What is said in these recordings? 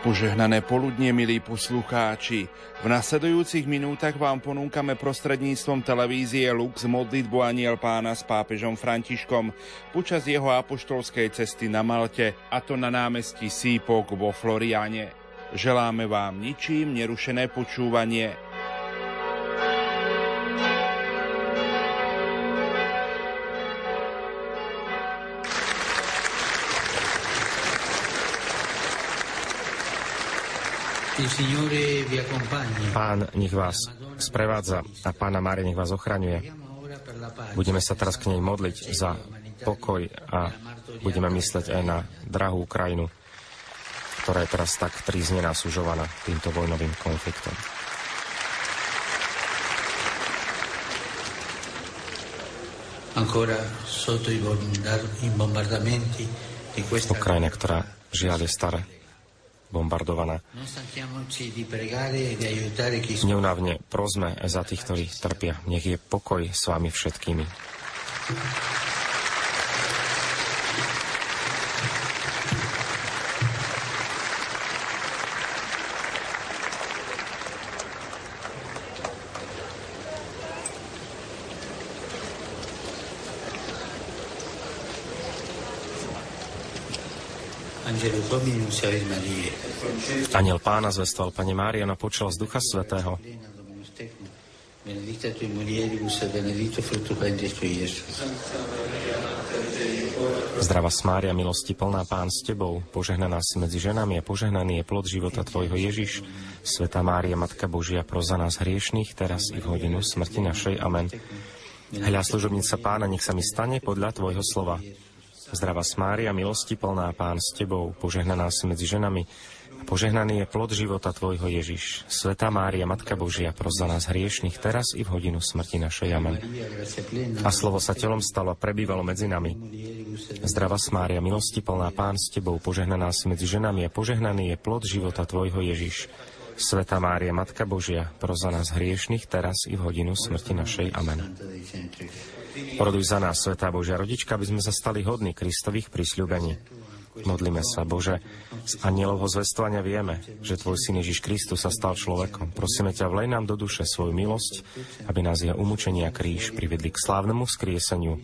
Požehnané poludnie, milí poslucháči. V nasledujúcich minútach vám ponúkame prostredníctvom televízie Lux modlitbu Aniel pána s pápežom Františkom počas jeho apoštolskej cesty na Malte, a to na námestí Sípok vo Floriane. Želáme vám ničím nerušené počúvanie. Pán nech vás sprevádza a Pána Mária nech vás ochraňuje. Budeme sa teraz k nej modliť za pokoj a budeme mysleť aj na drahú krajinu, ktorá je teraz tak tríznená, sužovaná týmto vojnovým konfliktom. Ukrajina, ktorá žiaľ je stará bombardovaná. Neunávne prosme za tých, ktorí trpia. Nech je pokoj s vami všetkými. Aniel pána zvestoval Pane Mária na počal z Ducha Svetého. Zdrava Mária, milosti plná Pán s Tebou, požehnaná si medzi ženami a požehnaný je plod života Tvojho Ježiš. Sveta Mária, Matka Božia, proza nás hriešných, teraz i v hodinu smrti našej. Amen. Hľa služobnica Pána, nech sa mi stane podľa Tvojho slova. Zdrava Mária, milosti plná Pán s Tebou, požehnaná si medzi ženami a požehnaný je plod života Tvojho Ježiš. Sveta Mária, Matka Božia, pros za nás hriešných, teraz i v hodinu smrti našej. Amen. A slovo sa telom stalo a prebývalo medzi nami. Zdrava Mária, milosti plná Pán s Tebou, požehnaná si medzi ženami a požehnaný je plod života Tvojho Ježiš. Sveta Mária, Matka Božia, pros za nás hriešných, teraz i v hodinu smrti našej. Amen. Poroduj za nás, Svetá Božia Rodička, aby sme sa stali hodní Kristových prisľúbení. Modlíme sa, Bože, z anielovho zvestovania vieme, že Tvoj Syn Ježiš Kristus sa stal človekom. Prosíme ťa, vlej nám do duše svoju milosť, aby nás jeho umúčenia kríž privedli k slávnemu skrieseniu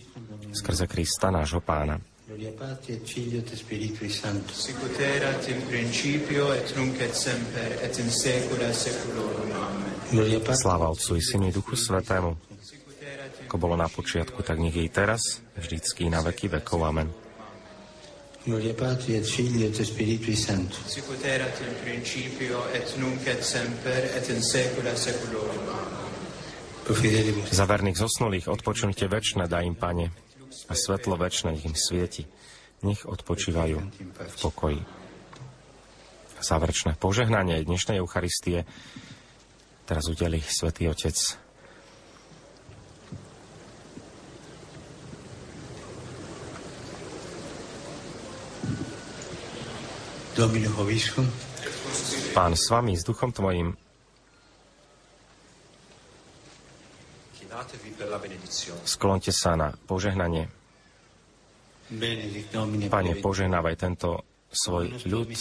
skrze Krista, nášho Pána. Gloria Patri et Filio et Spiritui Sancto. Sicut erat in principio et nunc et semper et in saecula saeculorum. Amen. Sláva Otcu i Synu i Duchu Svetému, ako bolo na počiatku, tak nech je i teraz, vždycky na veky vekov. Amen. Gloria Patri et Filii et Spiritui Sancto. Sicut erat in principio et nunc et semper et in saecula saeculorum. Za verných zosnulých odpočnite väčšie daj im, Pane, a svetlo väčšie im svieti. Nech odpočívajú v pokoji. Záverečné požehnanie dnešnej Eucharistie teraz udeli Svetý Otec Pán s vami, s duchom tvojim. Sklonte sa na požehnanie. Pane, požehnávaj tento svoj ľud,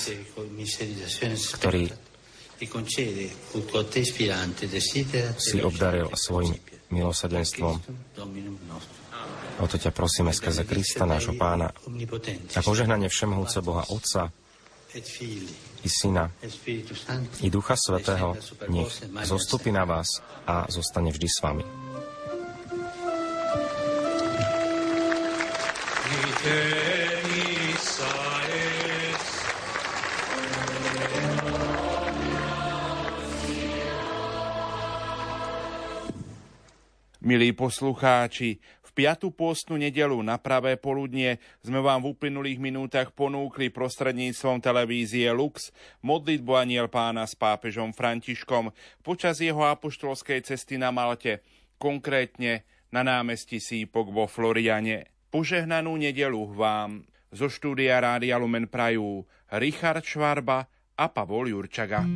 ktorý si obdaril svojim milosadenstvom. O to ťa prosíme skrze Krista, nášho pána. A požehnanie všemohúce Boha Otca, i Syna, i Ducha Svetého, nech zostupí na vás a zostane vždy s vami. Milí poslucháči, piatu pôstnu nedelu na pravé poludnie sme vám v uplynulých minútach ponúkli prostredníctvom televízie Lux modlitbu aniel pána s pápežom Františkom počas jeho apoštolskej cesty na Malte, konkrétne na námestí Sípok vo Floriane. Požehnanú nedelu vám zo štúdia Rádia Lumen Prajú Richard Švarba a Pavol Jurčaga.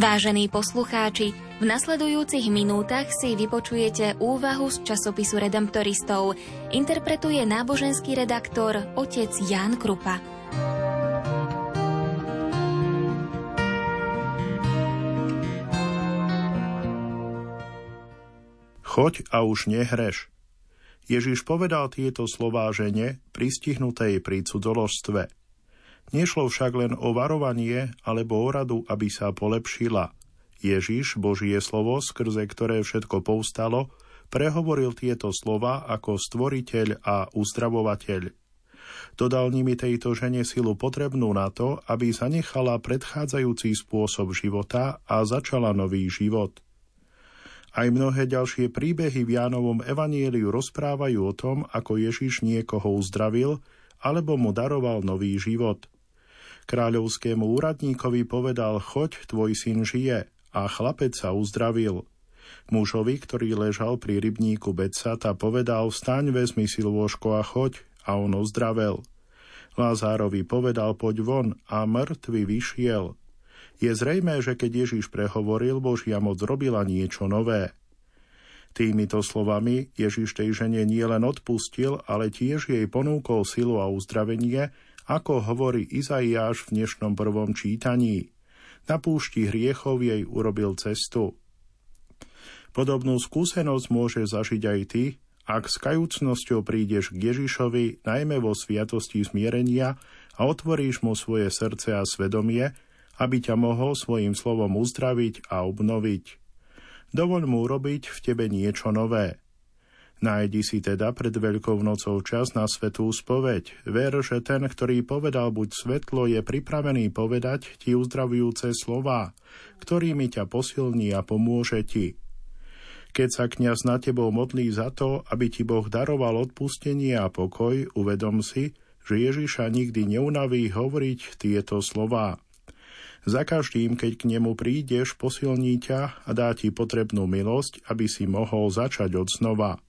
Vážení poslucháči, v nasledujúcich minútach si vypočujete úvahu z časopisu Redemptoristov. Interpretuje náboženský redaktor otec Ján Krupa. Choď a už nehreš. Ježiš povedal tieto slová žene, pristihnutej pri cudzoložstve – Nešlo však len o varovanie alebo o radu, aby sa polepšila. Ježiš, Božie slovo, skrze ktoré všetko povstalo, prehovoril tieto slova ako stvoriteľ a uzdravovateľ. Dodal nimi tejto žene silu potrebnú na to, aby zanechala predchádzajúci spôsob života a začala nový život. Aj mnohé ďalšie príbehy v Jánovom evanieliu rozprávajú o tom, ako Ježiš niekoho uzdravil alebo mu daroval nový život – Kráľovskému úradníkovi povedal, choď, tvoj syn žije, a chlapec sa uzdravil. Mužovi, ktorý ležal pri rybníku Becata, povedal, vstaň, vezmi si lôžko a choď, a on ozdravel. Lázárovi povedal, poď von, a mŕtvy vyšiel. Je zrejmé, že keď Ježiš prehovoril, Božia moc robila niečo nové. Týmito slovami Ježiš tej žene nielen odpustil, ale tiež jej ponúkol silu a uzdravenie, ako hovorí Izaiáš v dnešnom prvom čítaní. Na púšti hriechov jej urobil cestu. Podobnú skúsenosť môže zažiť aj ty, ak s kajúcnosťou prídeš k Ježišovi, najmä vo sviatosti zmierenia a otvoríš mu svoje srdce a svedomie, aby ťa mohol svojim slovom uzdraviť a obnoviť. Dovoľ mu urobiť v tebe niečo nové. Nájdi si teda pred Veľkou nocou čas na svetú spoveď. Ver, že ten, ktorý povedal buď svetlo, je pripravený povedať ti uzdravujúce slová, ktorými ťa posilní a pomôže ti. Keď sa kňaz na tebou modlí za to, aby ti Boh daroval odpustenie a pokoj, uvedom si, že Ježiša nikdy neunaví hovoriť tieto slová. Za každým, keď k nemu prídeš, posilní ťa a dá ti potrebnú milosť, aby si mohol začať od znova.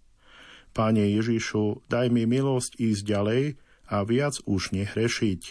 Páne Ježišu, daj mi milosť ísť ďalej a viac už nehrešiť.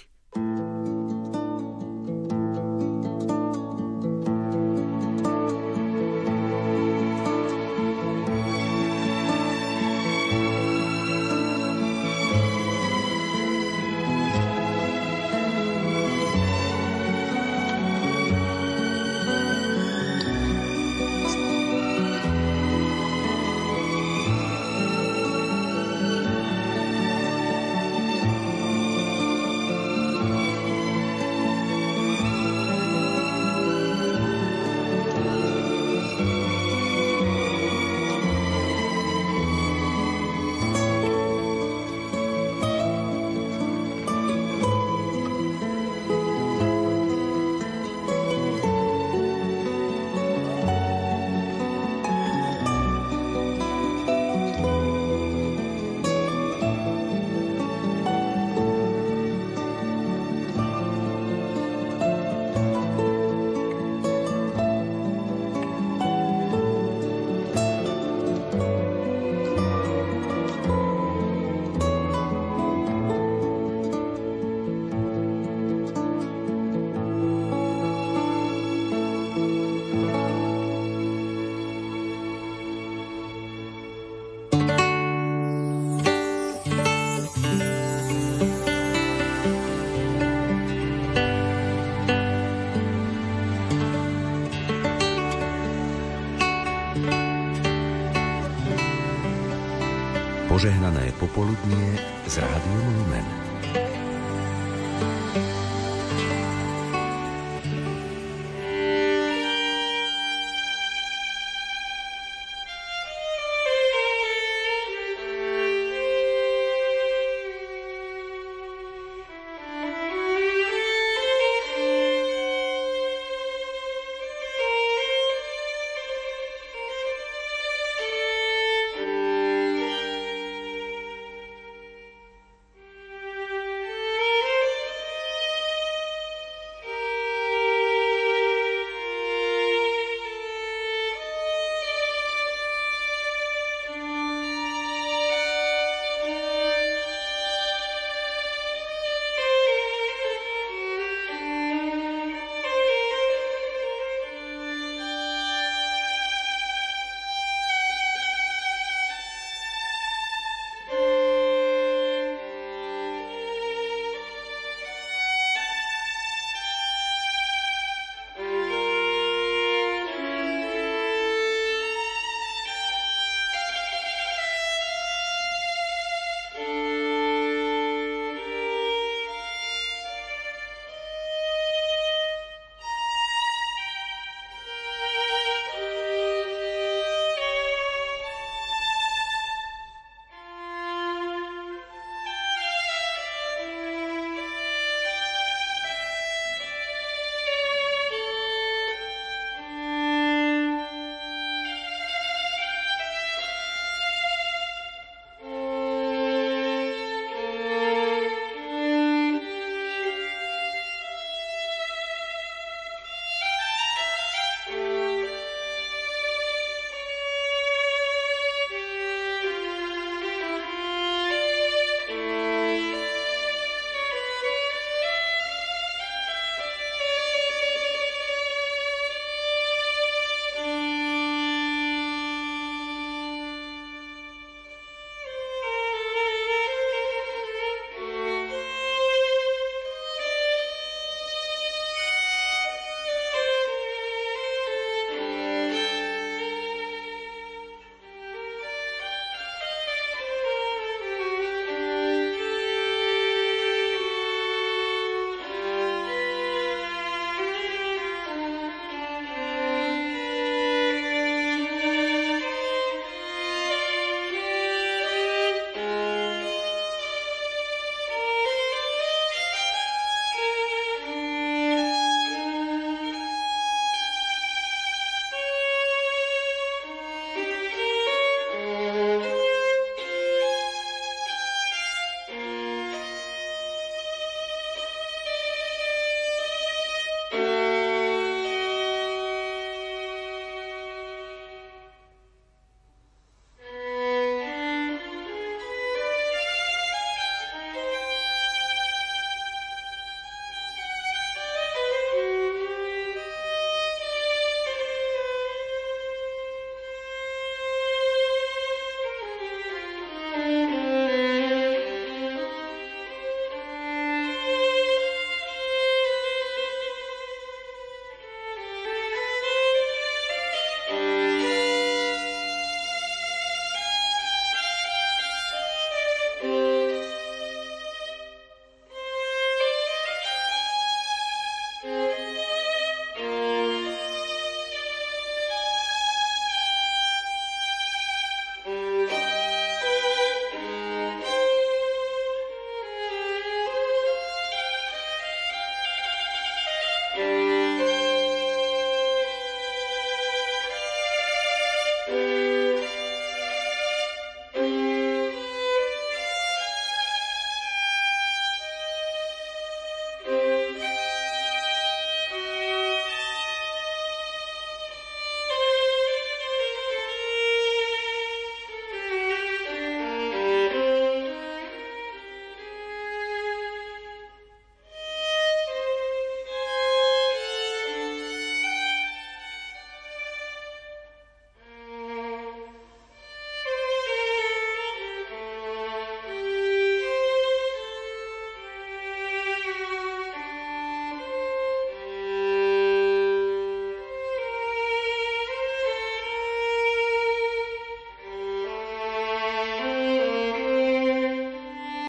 Požehnané popoludnie z Rádiom Lumen.